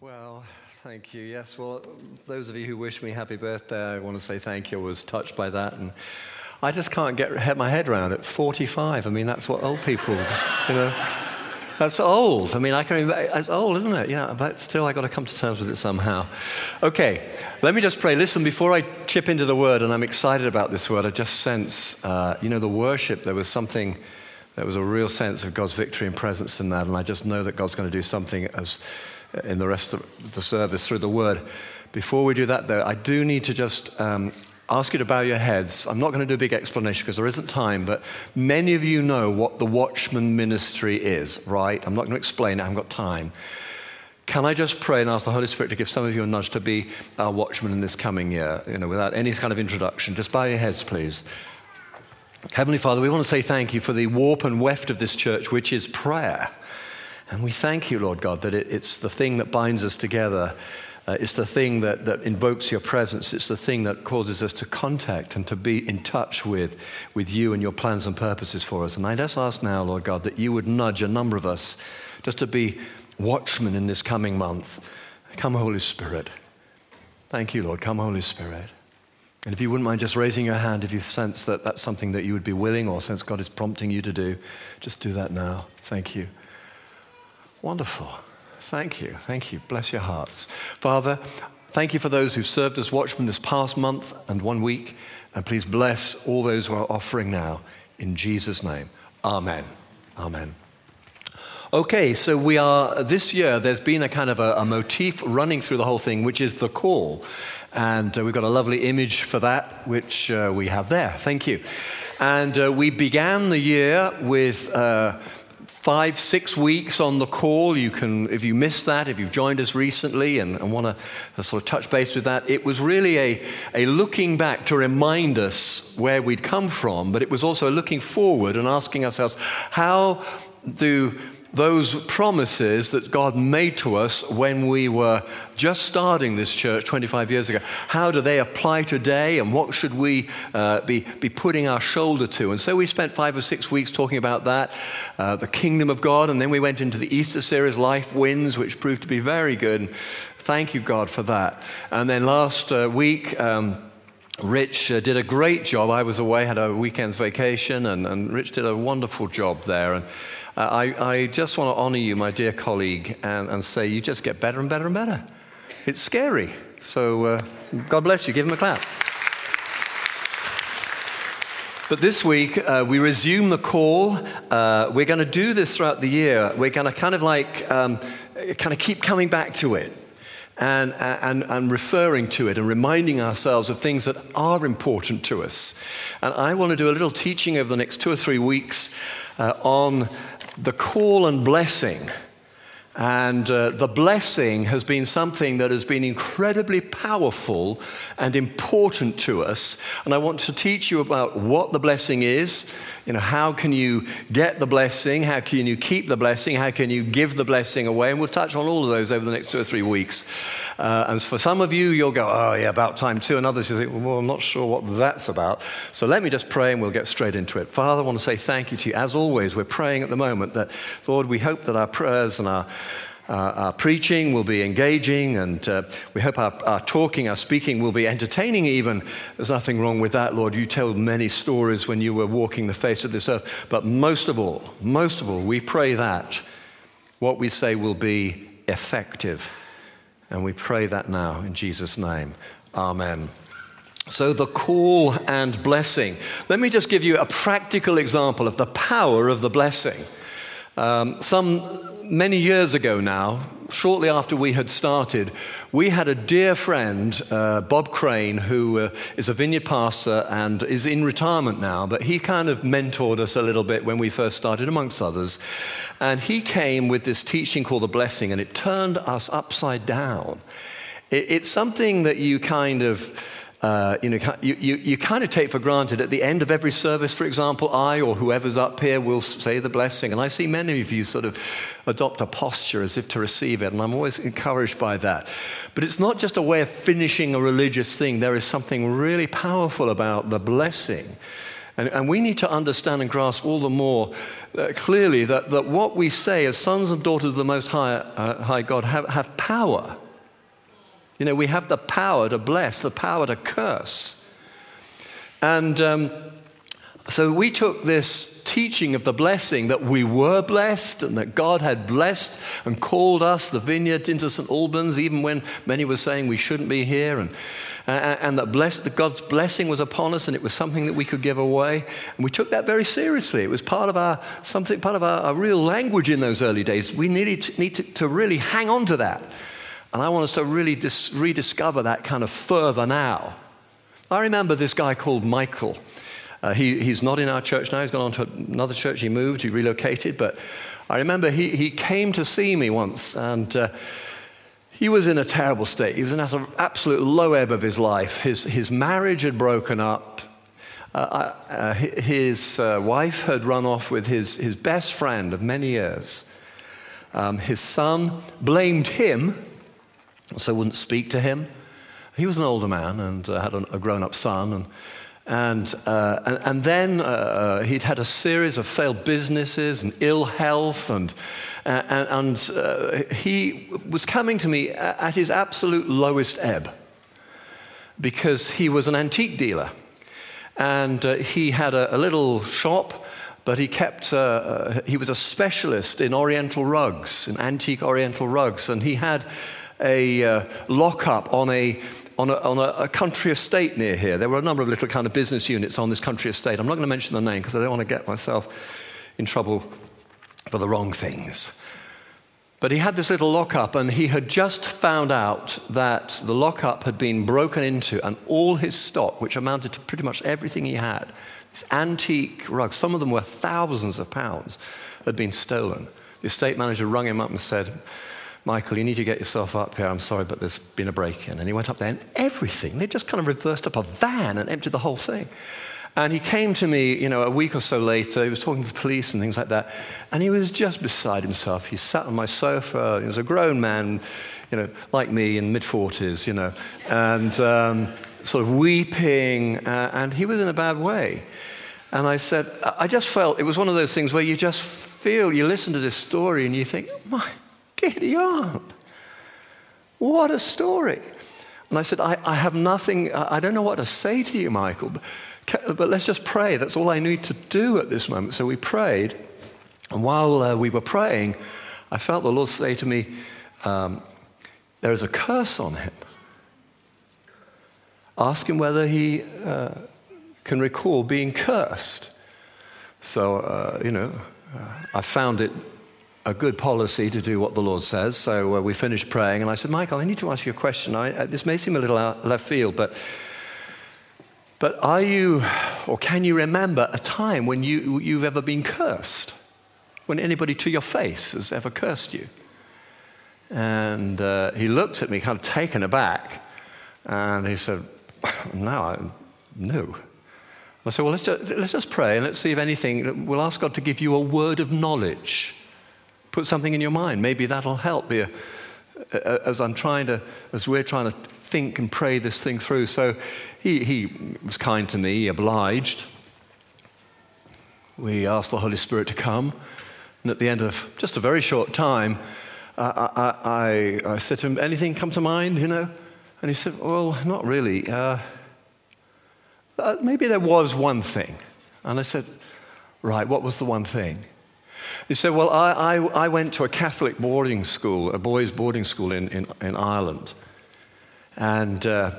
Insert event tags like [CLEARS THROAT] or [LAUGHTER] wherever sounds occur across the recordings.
Well, thank you. Yes, well, those of you who wish me happy birthday, I want to say thank you. I was touched by that. And I just can't get my head around it. 45, I mean, that's what old people, you know. That's old. I mean, I can. It's old, isn't it? Yeah, but still, I got to come to terms with it somehow. Okay, let me just pray. Listen, before I chip into the word, and I'm excited about this word, I just sense, uh, you know, the worship. There was something. There was a real sense of God's victory and presence in that, and I just know that God's going to do something as in the rest of the service through the word. Before we do that, though, I do need to just um, ask you to bow your heads. I'm not going to do a big explanation because there isn't time, but many of you know what the Watchman ministry is, right? I'm not going to explain it, I haven't got time. Can I just pray and ask the Holy Spirit to give some of you a nudge to be our watchman in this coming year, you know, without any kind of introduction? Just bow your heads, please. Heavenly Father, we want to say thank you for the warp and weft of this church, which is prayer. And we thank you, Lord God, that it, it's the thing that binds us together. Uh, it's the thing that, that invokes your presence. It's the thing that causes us to contact and to be in touch with, with you and your plans and purposes for us. And I just ask now, Lord God, that you would nudge a number of us just to be watchmen in this coming month. Come, Holy Spirit. Thank you, Lord. Come, Holy Spirit. And if you wouldn't mind just raising your hand if you sense that that's something that you would be willing or sense God is prompting you to do, just do that now. Thank you. Wonderful. Thank you. Thank you. Bless your hearts. Father, thank you for those who've served as watchmen this past month and one week. And please bless all those who are offering now. In Jesus' name. Amen. Amen. Okay, so we are, this year, there's been a kind of a, a motif running through the whole thing, which is the call. And uh, we've got a lovely image for that, which uh, we have there. Thank you. And uh, we began the year with uh, five, six weeks on the call. You can, if you missed that, if you've joined us recently and, and want to uh, sort of touch base with that, it was really a, a looking back to remind us where we'd come from, but it was also looking forward and asking ourselves, how do those promises that God made to us when we were just starting this church 25 years ago, how do they apply today and what should we uh, be, be putting our shoulder to? And so we spent five or six weeks talking about that, uh, the kingdom of God, and then we went into the Easter series, Life Wins, which proved to be very good. Thank you, God, for that. And then last uh, week, um, Rich uh, did a great job. I was away, had a weekend's vacation, and, and Rich did a wonderful job there. And uh, I, I, just want to honor you, my dear colleague, and, and, say you just get better and better and better. It's scary. So uh, God bless you. Give him a clap. But this week, uh, we resume the call. Uh, we're going to do this throughout the year. We're going to kind of like, um, kind of keep coming back to it and, and, and referring to it and reminding ourselves of things that are important to us. And I want to do a little teaching over the next two or three weeks uh, on the call and blessing. And uh, the blessing has been something that has been incredibly powerful and important to us. And I want to teach you about what the blessing is. You know, how can you get the blessing? How can you keep the blessing? How can you give the blessing away? And we'll touch on all of those over the next two or three weeks. Uh, and for some of you, you'll go, oh, yeah, about time too. And others, you think, well, I'm not sure what that's about. So let me just pray and we'll get straight into it. Father, I want to say thank you to you. As always, we're praying at the moment that, Lord, we hope that our prayers and our uh, our preaching will be engaging, and uh, we hope our, our, talking, our speaking will be entertaining, even. There's nothing wrong with that, Lord. You told many stories when you were walking the face of this earth. But most of all, most of all, we pray that what we say will be effective and we pray that now in Jesus' name. Amen. So, the call and blessing. Let me just give you a practical example of the power of the blessing. Um, some many years ago now, shortly after we had started, we had a dear friend, uh, Bob Crane, who uh, is a vineyard pastor and is in retirement now, but he kind of mentored us a little bit when we first started, amongst others. And he came with this teaching called The Blessing, and it turned us upside down. It, it's something that you kind of uh, you, know, you, you, you, kind of take for granted at the end of every service, for example, I or whoever's up here will say the blessing. And I see many of you sort of adopt a posture as if to receive it, and I'm always encouraged by that. But it's not just a way of finishing a religious thing, there is something really powerful about the blessing And, and we need to understand and grasp all the more uh, clearly that, that what we say as sons and daughters of the Most High, uh, high God have, have power. You know, we have the power to bless, the power to curse. And um, so we took this teaching of the blessing that we were blessed and that God had blessed and called us, the vineyard, into St. Albans, even when many were saying we shouldn't be here. And and that, blessed, that God's blessing was upon us and it was something that we could give away. And we took that very seriously. It was part of our, something, part of our, our real language in those early days. We needed to, need to, to really hang on to that. And I want us to really dis- rediscover that kind of further now. I remember this guy called Michael. Uh, he, he's not in our church now. He's gone on to another church. He moved, he relocated. But I remember he, he came to see me once. And uh, he was in a terrible state. He was in an absolute low ebb of his life. His, his marriage had broken up. Uh, uh his uh, wife had run off with his, his best friend of many years. Um, his son blamed him, so wouldn't speak to him. He was an older man and uh, had a, grown up son. And, and, uh, and, and, then uh, he'd had a series of failed businesses and ill health and, and, and uh, he was coming to me at his absolute lowest ebb because he was an antique dealer. And uh, he had a, a, little shop, but he kept, uh, uh, he was a specialist in Oriental rugs, in antique Oriental rugs. And he had a uh, lockup on a on, a, on a, a, country estate near here. There were a number of little kind of business units on this country estate. I'm not going to mention the name because I don't want to get myself in trouble for the wrong things. But he had this little lockup, and he had just found out that the lockup had been broken into, and all his stock, which amounted to pretty much everything he had, these antique rugs, some of them were thousands of pounds, had been stolen. The estate manager rung him up and said, Michael, you need to get yourself up here. I'm sorry, but there's been a break in. And he went up there, and everything, they just kind of reversed up a van and emptied the whole thing. And he came to me, you know, a week or so later. He was talking to the police and things like that. And he was just beside himself. He sat on my sofa. He was a grown man, you know, like me in mid 40s, you know, and um, sort of weeping. Uh, and he was in a bad way. And I said, I just felt it was one of those things where you just feel, you listen to this story and you think, my Gideon, what a story. And I said, I, I have nothing, I don't know what to say to you, Michael. But but let's just pray. That's all I need to do at this moment. So we prayed. And while uh, we were praying, I felt the Lord say to me, um, There is a curse on him. Ask him whether he uh, can recall being cursed. So, uh, you know, uh, I found it a good policy to do what the Lord says. So uh, we finished praying, and I said, Michael, I need to ask you a question. I, uh, this may seem a little out left field, but but are you, or can you remember a time when you, you've ever been cursed? When anybody to your face has ever cursed you? And uh, he looked at me, kind of taken aback, and he said, [LAUGHS] No, I, no. I said, Well, let's just, let's just pray and let's see if anything, we'll ask God to give you a word of knowledge. Put something in your mind. Maybe that'll help you as I'm trying to, as we're trying to think and pray this thing through. So he, he was kind to me, he obliged. We asked the Holy Spirit to come. And at the end of just a very short time, I, I, I, I said to him, Anything come to mind, you know? And he said, Well, not really. Uh, uh, maybe there was one thing. And I said, Right, what was the one thing? He said, Well, I, I, I went to a Catholic boarding school, a boys' boarding school in, in, in Ireland. And uh,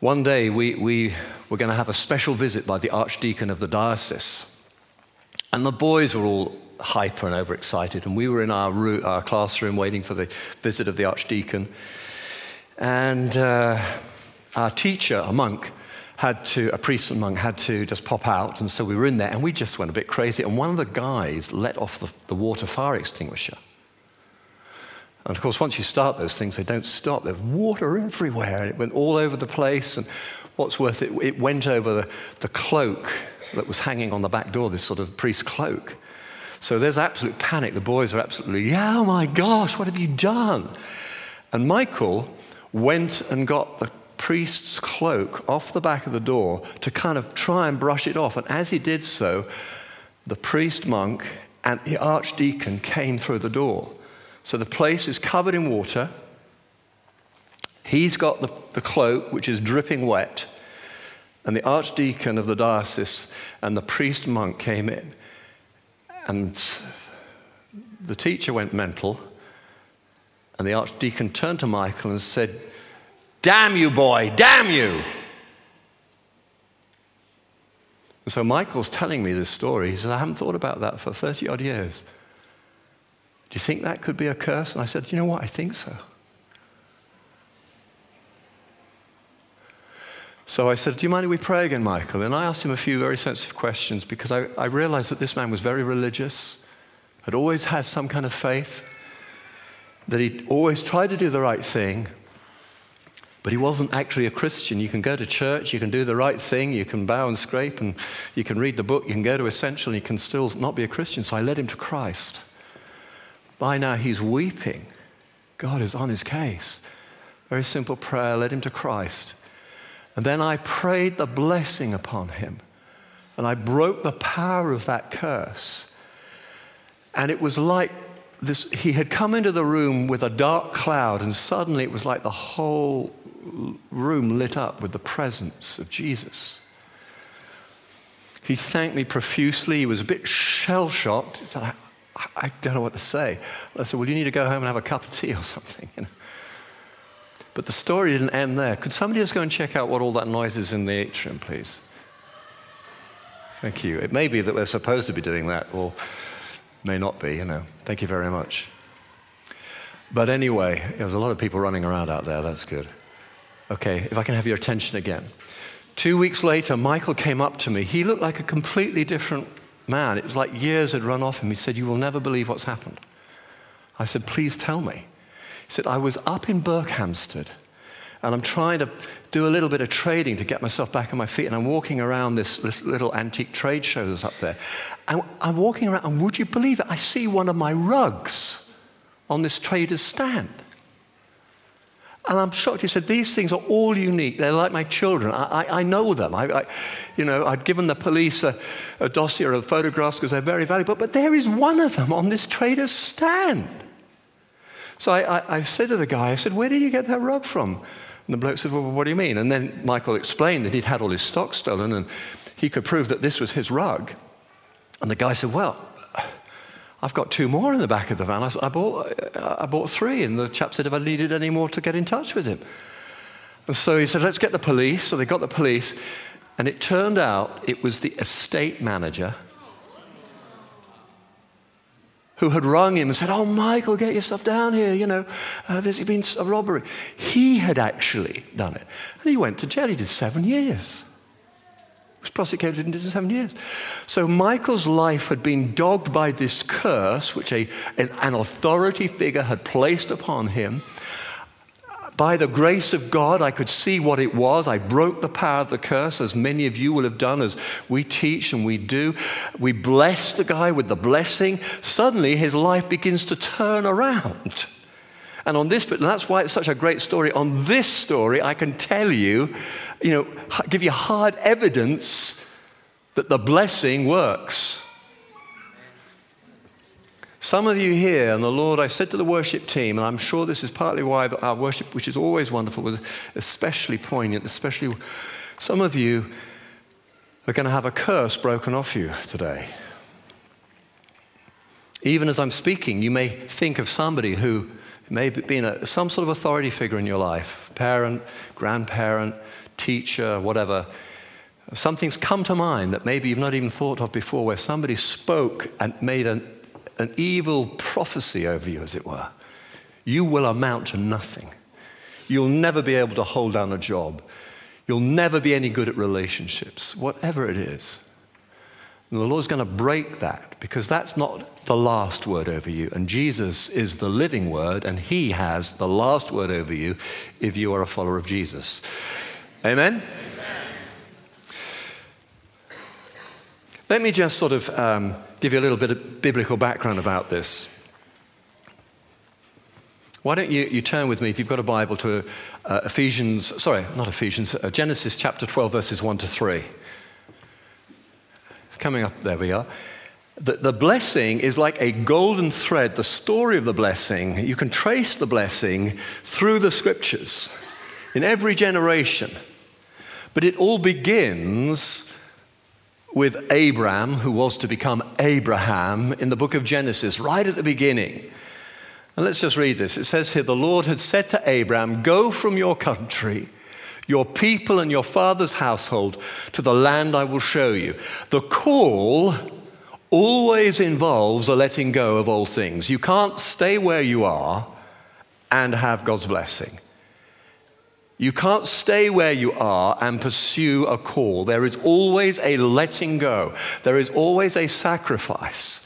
one day we, we were going to have a special visit by the Archdeacon of the diocese. And the boys were all hyper and overexcited, and we were in our, our classroom waiting for the visit of the Archdeacon. And uh, our teacher, a monk, had to, a priest and monk had to just pop out, and so we were in there, and we just went a bit crazy. And one of the guys let off the, the water fire extinguisher. And of course, once you start those things, they don't stop. There's water everywhere. And It went all over the place. And what's worth it, it went over the, the cloak that was hanging on the back door, this sort of priest cloak. So there's absolute panic. The boys are absolutely, yeah, oh my gosh, what have you done? And Michael went and got the, priest's cloak off the back of the door to kind of try and brush it off. And as he did so, the priest monk and the archdeacon came through the door. So the place is covered in water. He's got the, the cloak, which is dripping wet. And the archdeacon of the diocese and the priest monk came in. And the teacher went mental. And the archdeacon turned to Michael and said, Damn you, boy, damn you. And so Michael's telling me this story. He says, I haven't thought about that for 30 odd years. Do you think that could be a curse? And I said, You know what? I think so. So I said, Do you mind if we pray again, Michael? And I asked him a few very sensitive questions because I, I realized that this man was very religious, had always had some kind of faith, that he always tried to do the right thing, but he wasn't actually a Christian. You can go to church, you can do the right thing, you can bow and scrape, and you can read the book, you can go to Essential, and you can still not be a Christian. So I led him to Christ. By now, he's weeping. God is on his case. Very simple prayer, led him to Christ. And then I prayed the blessing upon him. And I broke the power of that curse. And it was like this, he had come into the room with a dark cloud, and suddenly it was like the whole room lit up with the presence of Jesus. He thanked me profusely. He was a bit shell shocked. He said, I, I, don't know what to say. I said, Well, you need to go home and have a cup of tea or [LAUGHS] something. You know? But the story didn't end there. Could somebody just go and check out what all that noise is in the atrium, please? Thank you. It may be that we're supposed to be doing that, or may not be, you know. Thank you very much. But anyway, there's a lot of people running around out there. That's good. Okay, if I can have your attention again. Two weeks later, Michael came up to me. He looked like a completely different man. It was like years had run off him. He said, You will never believe what's happened. I said, Please tell me. He said, I was up in Berkhamsted and I'm trying to do a little bit of trading to get myself back on my feet. And I'm walking around this, this little antique trade show that's up there. And I'm walking around, and would you believe it? I see one of my rugs on this trader's stand. And I'm shocked. He said, These things are all unique. They're like my children. I, I, I know them. I, I, you know, I'd given the police a, a dossier of photographs because they're very valuable. But there is one of them on this trader's stand. So I, I said to the guy, I said, Where did you get that rug from? And the bloke said, Well, what do you mean? And then Michael explained that he'd had all his stock stolen and he could prove that this was his rug. And the guy said, Well, I've got two more in the back of the van. I, I, bought, I bought three, and the chap said if I needed any more to get in touch with him. And so he said, let's get the police. So they got the police, and it turned out it was the estate manager who had rung him and said, Oh, Michael, get yourself down here. You know, uh, there's been a robbery. He had actually done it. And he went to jail. He did seven years was prosecuted and did seven years. So Michael's life had been dogged by this curse, which a, an, an authority figure had placed upon him. By the grace of God, I could see what it was. I broke the power of the curse, as many of you will have done, as we teach and we do. We bless the guy with the blessing. Suddenly, his life begins to turn around. And on this, but that's why it's such a great story. On this story, I can tell you, you know, give you hard evidence that the blessing works. Some of you here, and the Lord, I said to the worship team, and I'm sure this is partly why our worship, which is always wonderful, was especially poignant, especially some of you are going to have a curse broken off you today. Even as I'm speaking, you may think of somebody who Maybe being a, some sort of authority figure in your life parent, grandparent, teacher, whatever. Something's come to mind that maybe you've not even thought of before, where somebody spoke and made an, an evil prophecy over you, as it were. You will amount to nothing. You'll never be able to hold down a job. You'll never be any good at relationships, whatever it is. And the Lord's going to break that because that's not the last word over you. And Jesus is the living word, and He has the last word over you if you are a follower of Jesus. Amen? Amen. Let me just sort of um, give you a little bit of biblical background about this. Why don't you, you turn with me, if you've got a Bible, to uh, Ephesians, sorry, not Ephesians, uh, Genesis chapter 12, verses 1 to 3. Coming up, there we are. The, the blessing is like a golden thread, the story of the blessing. You can trace the blessing through the scriptures in every generation. But it all begins with Abram, who was to become Abraham in the book of Genesis, right at the beginning. And let's just read this. It says here The Lord had said to Abram, Go from your country, your people, and your father's household to the land I will show you. The call always involves a letting go of all things. You can't stay where you are and have God's blessing. You can't stay where you are and pursue a call. There is always a letting go, there is always a sacrifice.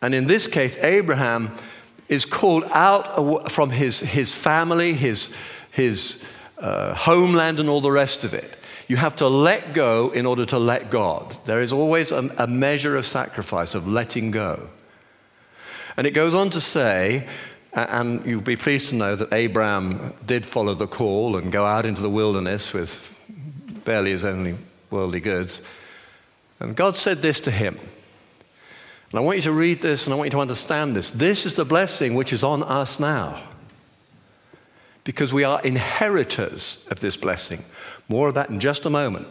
And in this case, Abraham is called out from his, his family, his, his uh, homeland, and all the rest of it. You have to let go in order to let God. There is always a, a measure of sacrifice, of letting go. And it goes on to say, and you'll be pleased to know that Abraham did follow the call and go out into the wilderness with barely his only worldly goods. And God said this to him and I want you to read this and I want you to understand this. This is the blessing which is on us now. Because we are inheritors of this blessing. More of that in just a moment.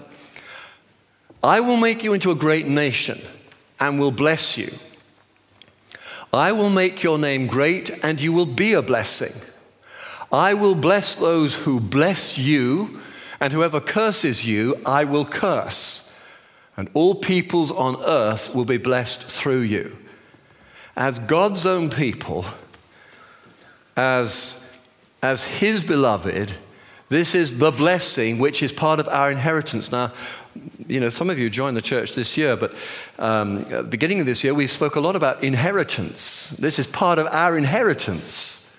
I will make you into a great nation and will bless you. I will make your name great and you will be a blessing. I will bless those who bless you, and whoever curses you, I will curse and all peoples on earth will be blessed through you. As God's own people, as, as His beloved, this is the blessing which is part of our inheritance. Now, you know, some of you joined the church this year, but um, at the beginning of this year, we spoke a lot about inheritance. This is part of our inheritance.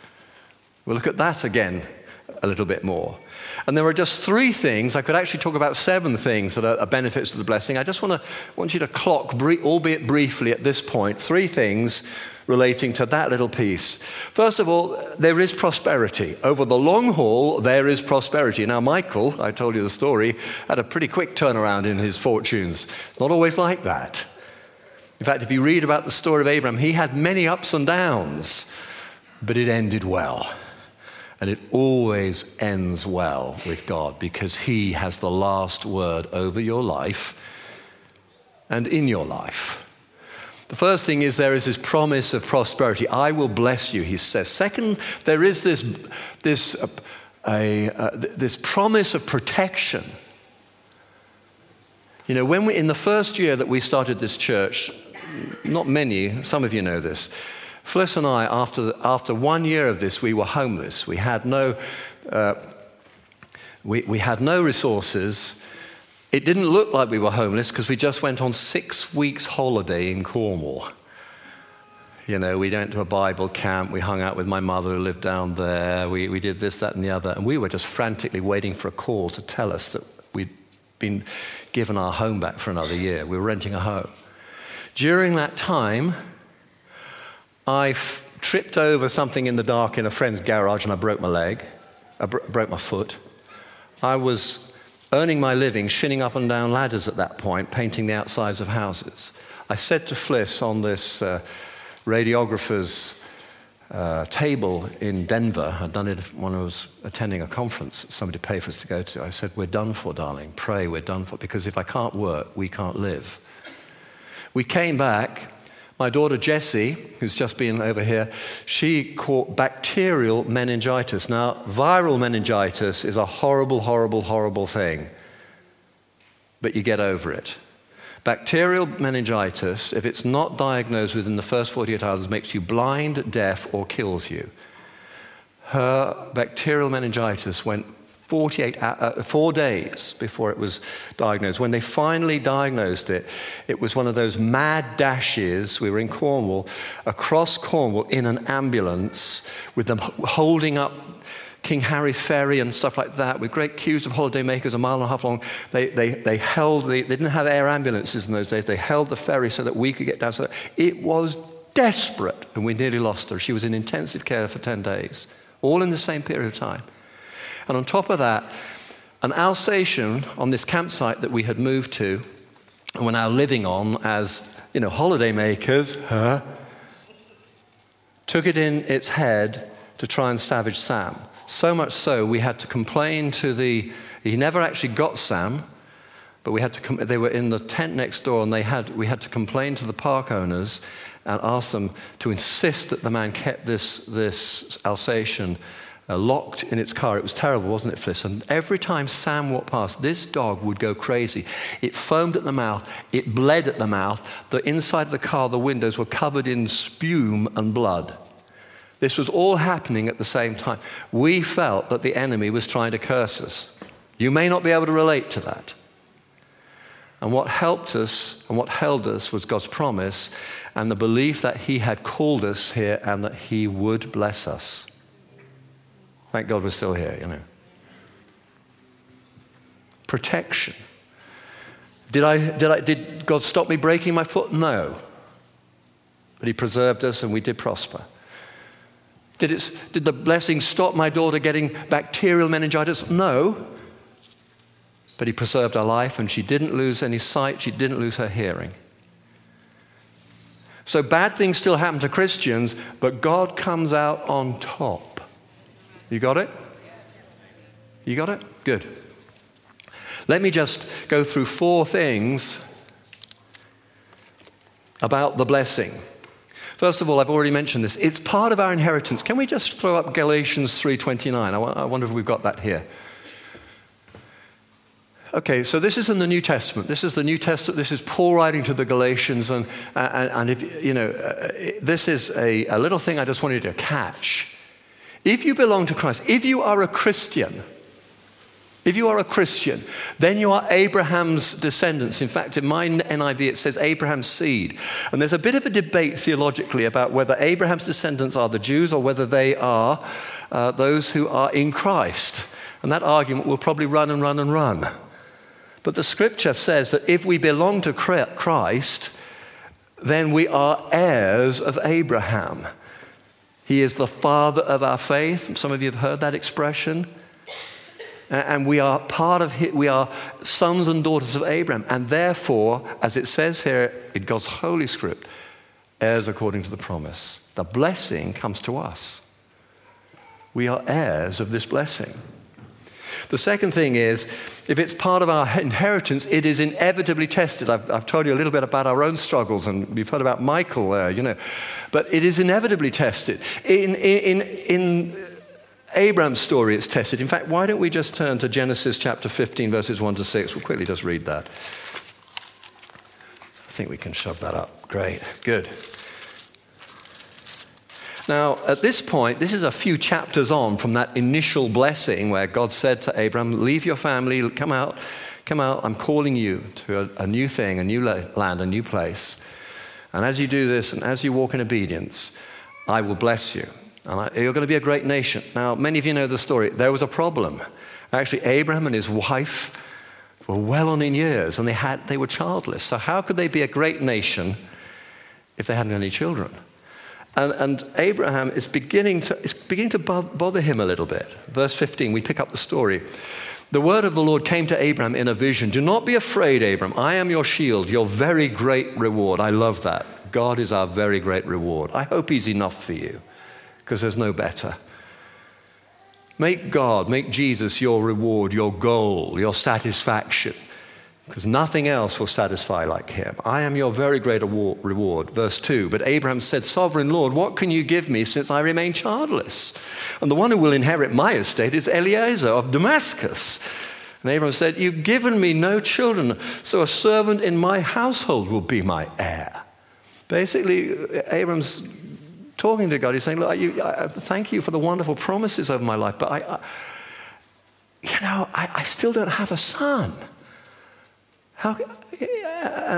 We'll look at that again a little bit more. And there are just three things. I could actually talk about seven things that are, benefits to the blessing. I just want to want you to clock, albeit briefly at this point, three things relating to that little piece. First of all, there is prosperity. Over the long haul, there is prosperity. Now, Michael, I told you the story, had a pretty quick turnaround in his fortunes. It's not always like that. In fact, if you read about the story of Abraham, he had many ups and downs, but it ended well. And it always ends well with God because He has the last word over your life and in your life. The first thing is there is this promise of prosperity. I will bless you, he says. Second, there is this, this, uh, a, uh, this promise of protection. You know, when we, in the first year that we started this church, not many, some of you know this, Fliss and I, after, after one year of this, we were homeless. We had no, uh, we, we had no resources. It didn't look like we were homeless because we just went on six weeks' holiday in Cornwall. You know, we went to a Bible camp. We hung out with my mother who lived down there. We, we did this, that, and the other. And we were just frantically waiting for a call to tell us that we'd been given our home back for another year. We were renting a home. During that time, I f- tripped over something in the dark in a friend's garage and I broke my leg. I bro- broke my foot. I was earning my living shinning up and down ladders at that point, painting the outsides of houses. I said to Fliss on this uh, radiographer's uh, table in Denver, I'd done it when I was attending a conference somebody paid for us to go to. I said, We're done for, darling. Pray, we're done for. Because if I can't work, we can't live. We came back my daughter Jessie, who's just been over here, she caught bacterial meningitis. Now, viral meningitis is a horrible, horrible, horrible thing, but you get over it. Bacterial meningitis, if it's not diagnosed within the first 48 hours, makes you blind, deaf, or kills you. Her bacterial meningitis went 48, uh, four days before it was diagnosed. When they finally diagnosed it, it was one of those mad dashes. We were in Cornwall, across Cornwall in an ambulance with them holding up King Harry Ferry and stuff like that, with great queues of holidaymakers a mile and a half long. They, they, they held, the, they didn't have air ambulances in those days. They held the ferry so that we could get down. So it was desperate, and we nearly lost her. She was in intensive care for 10 days, all in the same period of time. And on top of that, an Alsatian on this campsite that we had moved to, and we're now living on as, you know, holiday makers, huh? took it in its head to try and savage Sam. So much so, we had to complain to the, he never actually got Sam, but we had to, they were in the tent next door and they had, we had to complain to the park owners and ask them to insist that the man kept this, this Alsatian uh, locked in its car. It was terrible, wasn't it, Fliss? And every time Sam walked past, this dog would go crazy. It foamed at the mouth, it bled at the mouth. The inside of the car, the windows were covered in spume and blood. This was all happening at the same time. We felt that the enemy was trying to curse us. You may not be able to relate to that. And what helped us and what held us was God's promise and the belief that He had called us here and that He would bless us. Thank God we're still here, you know. Protection. Did, I, did, I, did God stop me breaking my foot? No. But He preserved us and we did prosper. Did, it, did the blessing stop my daughter getting bacterial meningitis? No. But He preserved her life and she didn't lose any sight, she didn't lose her hearing. So bad things still happen to Christians, but God comes out on top. You got it? You got it? Good. Let me just go through four things about the blessing. First of all, I've already mentioned this. It's part of our inheritance. Can we just throw up Galatians 3:29? I wonder if we've got that here. Okay, so this is in the New Testament. This is the New Testament. This is Paul writing to the Galatians, and, and, and if you know, uh, this is a, a little thing I just wanted to catch. If you belong to Christ, if you are a Christian, if you are a Christian, then you are Abraham's descendants. In fact, in my NIV, it says Abraham's seed. And there's a bit of a debate theologically about whether Abraham's descendants are the Jews or whether they are uh, those who are in Christ. And that argument will probably run and run and run. But the scripture says that if we belong to Christ, then we are heirs of Abraham. He is the father of our faith. Some of you have heard that expression. And we are part of, his, we are sons and daughters of Abraham. And therefore, as it says here in God's holy script, heirs according to the promise. The blessing comes to us. We are heirs of this blessing. The second thing is, if it's part of our inheritance, it is inevitably tested. I've, I've told you a little bit about our own struggles, and we've heard about Michael there, you know. But it is inevitably tested. In, in, in Abraham's story, it's tested. In fact, why don't we just turn to Genesis chapter 15, verses 1 to 6? We'll quickly just read that. I think we can shove that up. Great. Good. Now, at this point, this is a few chapters on from that initial blessing where God said to Abram, Leave your family, come out, come out, I'm calling you to a, a new thing, a new land, a new place. And as you do this, and as you walk in obedience, I will bless you. And I, you're going to be a great nation. Now, many of you know the story. There was a problem. Actually, Abraham and his wife were well on in years, and they, had, they were childless. So, how could they be a great nation if they hadn't any children? And, and Abraham is beginning to, it's beginning to bother him a little bit. Verse 15, we pick up the story. The word of the Lord came to Abraham in a vision. Do not be afraid, Abram. I am your shield, your very great reward. I love that. God is our very great reward. I hope He's enough for you because there's no better. Make God, make Jesus your reward, your goal, your satisfaction because nothing else will satisfy like him. I am your very great reward. Verse 2 But Abraham said, Sovereign Lord, what can you give me since I remain childless? And the one who will inherit my estate is Eliezer of Damascus. And Abraham said, You've given me no children, so a servant in my household will be my heir. Basically, Abraham's talking to God. He's saying, Look, you, I, thank you for the wonderful promises of my life, but I, I you know, I, I still don't have a son. How,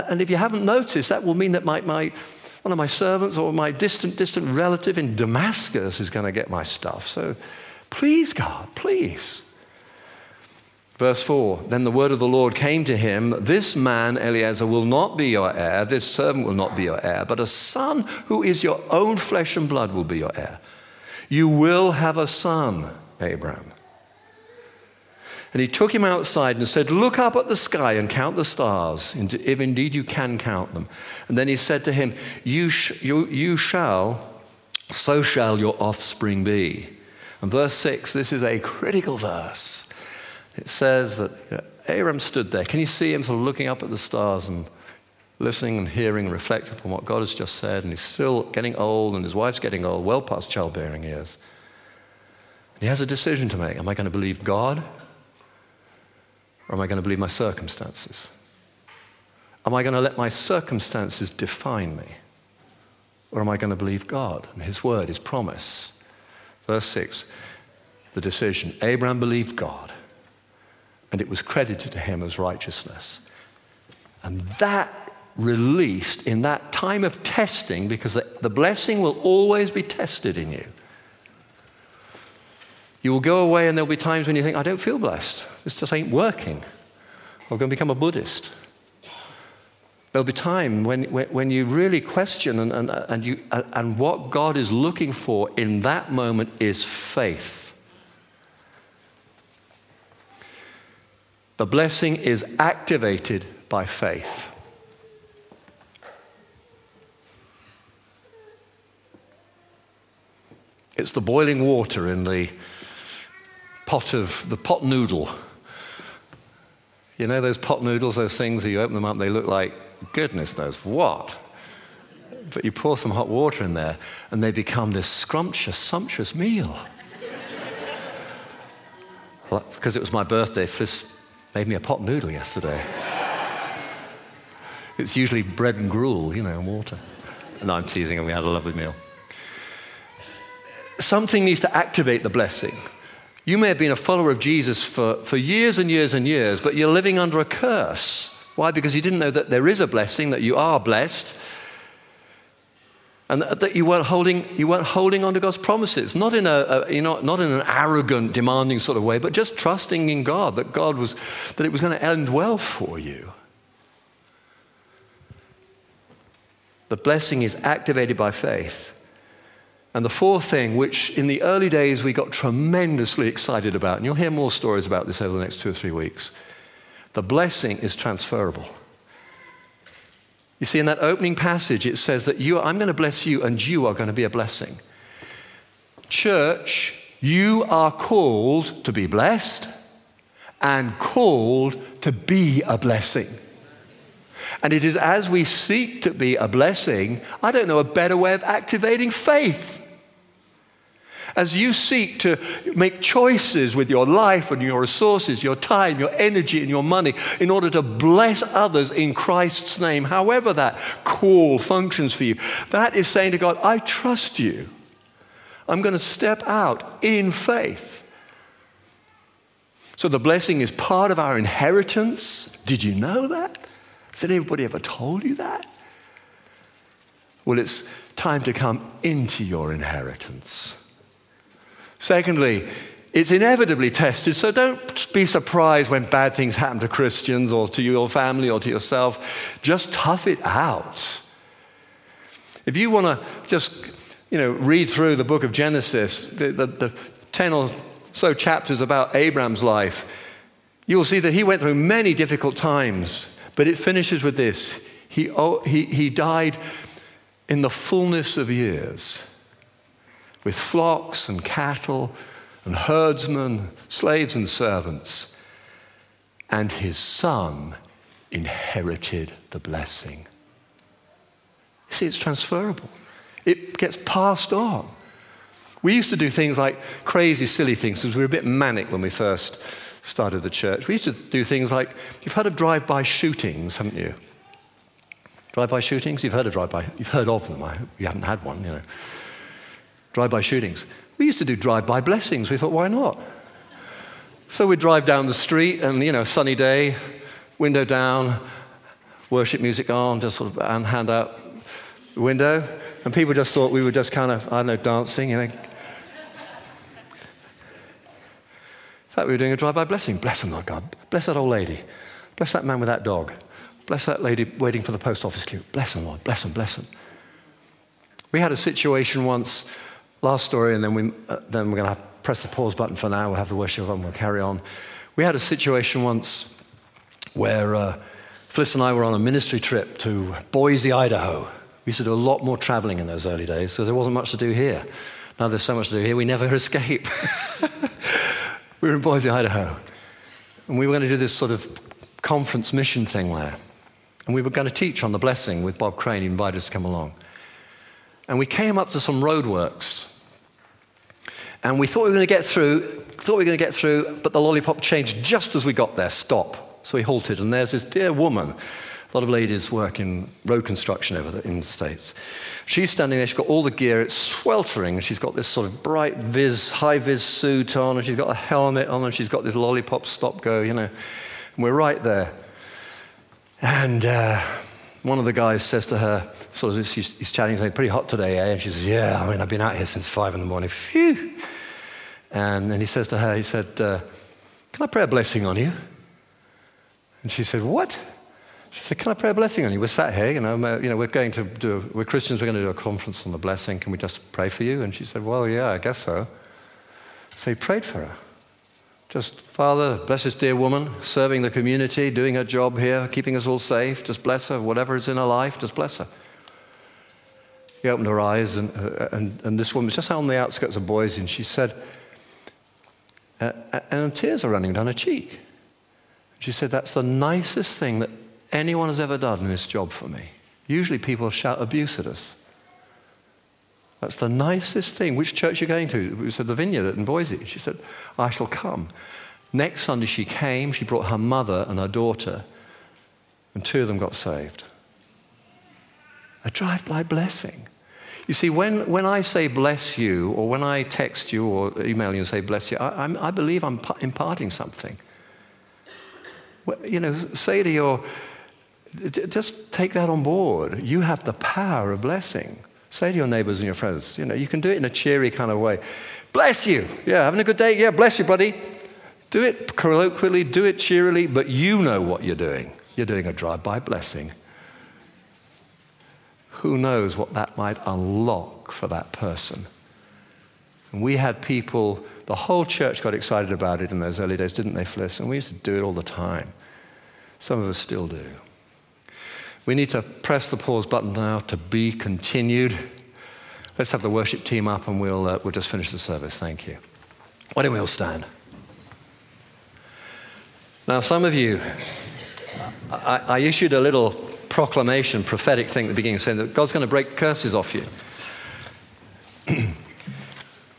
and if you haven't noticed, that will mean that my, my, one of my servants or my distant, distant relative in Damascus is going to get my stuff. So please, God, please. Verse 4 Then the word of the Lord came to him This man, Eliezer, will not be your heir, this servant will not be your heir, but a son who is your own flesh and blood will be your heir. You will have a son, Abram. And he took him outside and said, Look up at the sky and count the stars, if indeed you can count them. And then he said to him, You, sh- you, you shall, so shall your offspring be. And verse 6, this is a critical verse. It says that you Abram stood there. Can you see him sort of looking up at the stars and listening and hearing and reflecting on what God has just said? And he's still getting old, and his wife's getting old, well past childbearing years. And he has a decision to make. Am I going to believe God? Or am I going to believe my circumstances? Am I going to let my circumstances define me? Or am I going to believe God and His word, His promise? Verse 6 the decision. Abraham believed God and it was credited to him as righteousness. And that released in that time of testing, because the, the blessing will always be tested in you. You will go away, and there'll be times when you think, I don't feel blessed. This just ain't working. I'm going to become a Buddhist. There'll be time when, when, you really question, and, and, and, you, and what God is looking for in that moment is faith. The blessing is activated by faith. It's the boiling water in the pot of the pot noodle. You know those pot noodles, those things, that you open them up, they look like goodness knows what. But you pour some hot water in there, and they become this scrumptious, sumptuous meal. [LAUGHS] because it was my birthday, Fliss Made me a pot noodle yesterday. [LAUGHS] it's usually bread and gruel, you know, and water. And I'm teasing, and we had a lovely meal. Something needs to activate the blessing. You may have been a follower of Jesus for, for years and years and years, but you're living under a curse. Why? Because you didn't know that there is a blessing, that you are blessed, and that you weren't holding, you weren't holding on to God's promises, not in, a, a, you know, not in an arrogant, demanding sort of way, but just trusting in God that God was, that it was going to end well for you. The blessing is activated by faith. And the fourth thing, which in the early days we got tremendously excited about, and you'll hear more stories about this over the next two or three weeks, the blessing is transferable. You see, in that opening passage, it says that you, I'm going to bless you and you are going to be a blessing. Church, you are called to be blessed and called to be a blessing. And it is as we seek to be a blessing, I don't know a better way of activating faith as you seek to make choices with your life and your resources, your time, your energy, and your money in order to bless others in Christ's name, however that call functions for you, that is saying to God, I trust you. I'm going to step out in faith. So the blessing is part of our inheritance. Did you know that? Has anybody ever told you that? Well, it's time to come into your inheritance. Secondly, it's inevitably tested, so don't be surprised when bad things happen to Christians or to your family or to yourself. Just tough it out. If you want to just you know, read through the book of Genesis, the, the, the 10 or so chapters about Abraham's life, you will see that he went through many difficult times, but it finishes with this. He, oh, he, he died in the fullness of years with flocks and cattle and herdsmen, slaves and servants. And his son inherited the blessing. See, it's transferable, it gets passed on. We used to do things like crazy, silly things because we were a bit manic when we first started the church. We used to do things like you've heard of drive by shootings, haven't you? Drive by shootings? You've heard of drive by, you've heard of them. I, you haven't had one, you know drive by shootings. We used to do drive by blessings. We thought, why not? So we'd drive down the street and, you know, sunny day, window down, worship music on, just sort of and hand out the window. And people just thought we were just kind of, I don't know, dancing, you know. In fact, we were doing a drive by blessing. Bless them, Lord God. Bless that old lady. Bless that man with that dog. Bless that lady waiting for the post office queue. Bless them, Lord. Bless them, bless them. We had a situation once, last story, and then, we, uh, then we're going to press the pause button for now. We'll have the worship and we'll carry on. We had a situation once where uh, Fliss and I were on a ministry trip to Boise, Idaho. We used to do a lot more traveling in those early days because there wasn't much to do here. Now there's so much to do here, we never [LAUGHS] escape. we were in Boise, Idaho. And we were going to do this sort of conference mission thing there. And we were going to teach on the blessing with Bob Crane. He invited us to come along. And we came up to some roadworks. And we thought we were going to get through, thought we were going to get through, but the lollipop changed just as we got there. Stop. So we halted. And there's this dear woman. A lot of ladies work in road construction over the, in the States. She's standing there, she's got all the gear, it's sweltering, and she's got this sort of bright vis, high vis suit on, and she's got a helmet on, and she's got this lollipop stop go, you know. And we're right there. And uh, one of the guys says to her, sort of, he's, he's chatting, saying, pretty hot today, eh? And she says, yeah, I mean, I've been out here since five in the morning. Phew. And then he says to her, he said, uh, can I pray a blessing on you? And she said, what? She said, Can I pray a blessing on you? We're sat here, you know, you know we're going to do, a, we're Christians, we're going to do a conference on the blessing. Can we just pray for you? And she said, Well, yeah, I guess so. So he prayed for her. Just, Father, bless this dear woman, serving the community, doing her job here, keeping us all safe. Just bless her. Whatever is in her life, just bless her. He opened her eyes, and, uh, and, and this woman was just on the outskirts of Boise, and she said, uh, and tears are running down her cheek. She said, That's the nicest thing that anyone has ever done in this job for me. Usually people shout abuse at us. That's the nicest thing. Which church are you going to? We said the vineyard in Boise. She said, I shall come. Next Sunday she came, she brought her mother and her daughter, and two of them got saved. A drive-by blessing. You see, when, when I say bless you, or when I text you or email you and say bless you, I, I believe I'm imparting something. You know, say to your just take that on board. You have the power of blessing. Say to your neighbors and your friends, you know, you can do it in a cheery kind of way. Bless you. Yeah, having a good day? Yeah, bless you, buddy. Do it colloquially, do it cheerily, but you know what you're doing. You're doing a drive by blessing. Who knows what that might unlock for that person? And we had people, the whole church got excited about it in those early days, didn't they, Fliss? And we used to do it all the time. Some of us still do. We need to press the pause button now to be continued. Let's have the worship team up and we'll, uh, we'll just finish the service. Thank you. Why don't we all stand? Now, some of you, I, I issued a little proclamation, prophetic thing at the beginning, saying that God's going to break curses off you. [CLEARS THROAT]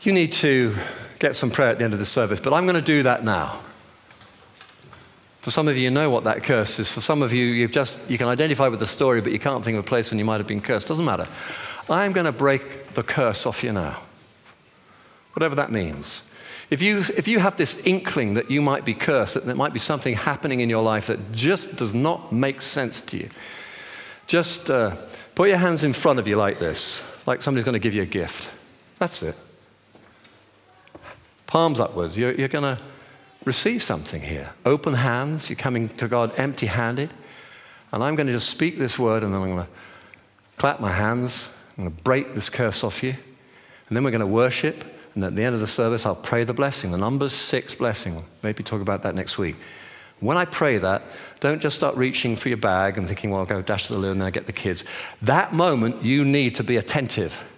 you need to get some prayer at the end of the service, but I'm going to do that now. For some of you, you know what that curse is. For some of you, you've just, you can identify with the story, but you can't think of a place when you might have been cursed. Doesn't matter. I'm going to break the curse off you now. Whatever that means. If you, if you have this inkling that you might be cursed, that there might be something happening in your life that just does not make sense to you, just uh, put your hands in front of you like this, like somebody's going to give you a gift. That's it. Palms upwards. You're, you're going to receive something here. Open hands, you're coming to God empty handed. And I'm going to just speak this word and then I'm going to clap my hands. I'm going to break this curse off you. And then we're going to worship. And at the end of the service, I'll pray the blessing, the Numbers six blessing. Maybe talk about that next week. When I pray that, don't just start reaching for your bag and thinking, well, I'll go dash to the loo and then I get the kids. That moment, you need to be attentive.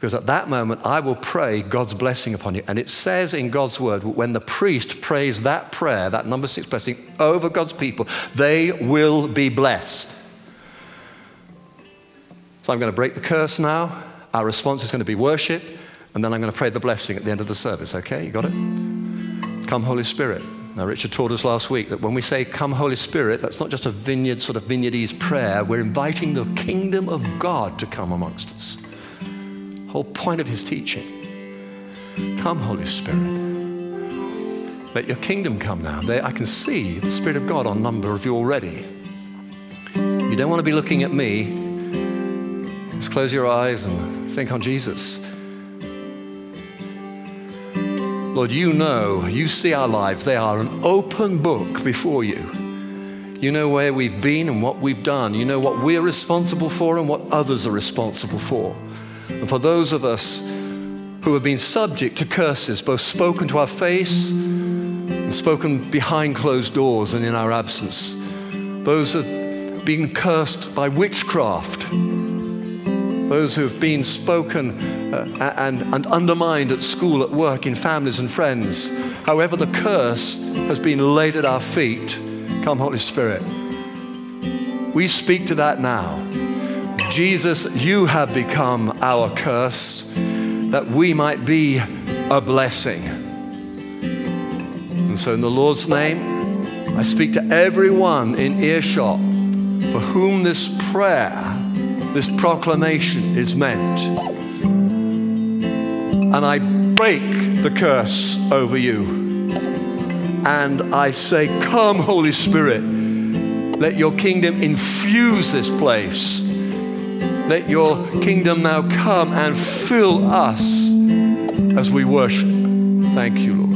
Because at that moment, I will pray God's blessing upon you. And it says in God's word, when the priest prays that prayer, that number six blessing over God's people, they will be blessed. So I'm going to break the curse now. Our response is going to be worship. And then I'm going to pray the blessing at the end of the service. Okay, you got it? Come, Holy Spirit. Now, Richard taught us last week that when we say, Come, Holy Spirit, that's not just a vineyard, sort of vineyardese prayer. We're inviting the kingdom of God to come amongst us whole point of his teaching. Come, Holy Spirit. Let your kingdom come now. There, I can see the Spirit of God on a number of you already. You don't want to be looking at me. Just close your eyes and think on Jesus. Lord, you know, you see our lives. They are an open book before you. You know where we've been and what we've done. You know what we're responsible for and what others are responsible for. And for those of us who have been subject to curses, both spoken to our face and spoken behind closed doors and in our absence, those who have been cursed by witchcraft, those who have been spoken uh, and, and undermined at school, at work, in families and friends. However, the curse has been laid at our feet. Come, Holy Spirit. We speak to that now. Jesus, you have become our curse that we might be a blessing. And so, in the Lord's name, I speak to everyone in earshot for whom this prayer this proclamation is meant. And I break the curse over you. And I say, Come, Holy Spirit, let your kingdom infuse this place. Let your kingdom now come and fill us as we worship. Thank you, Lord.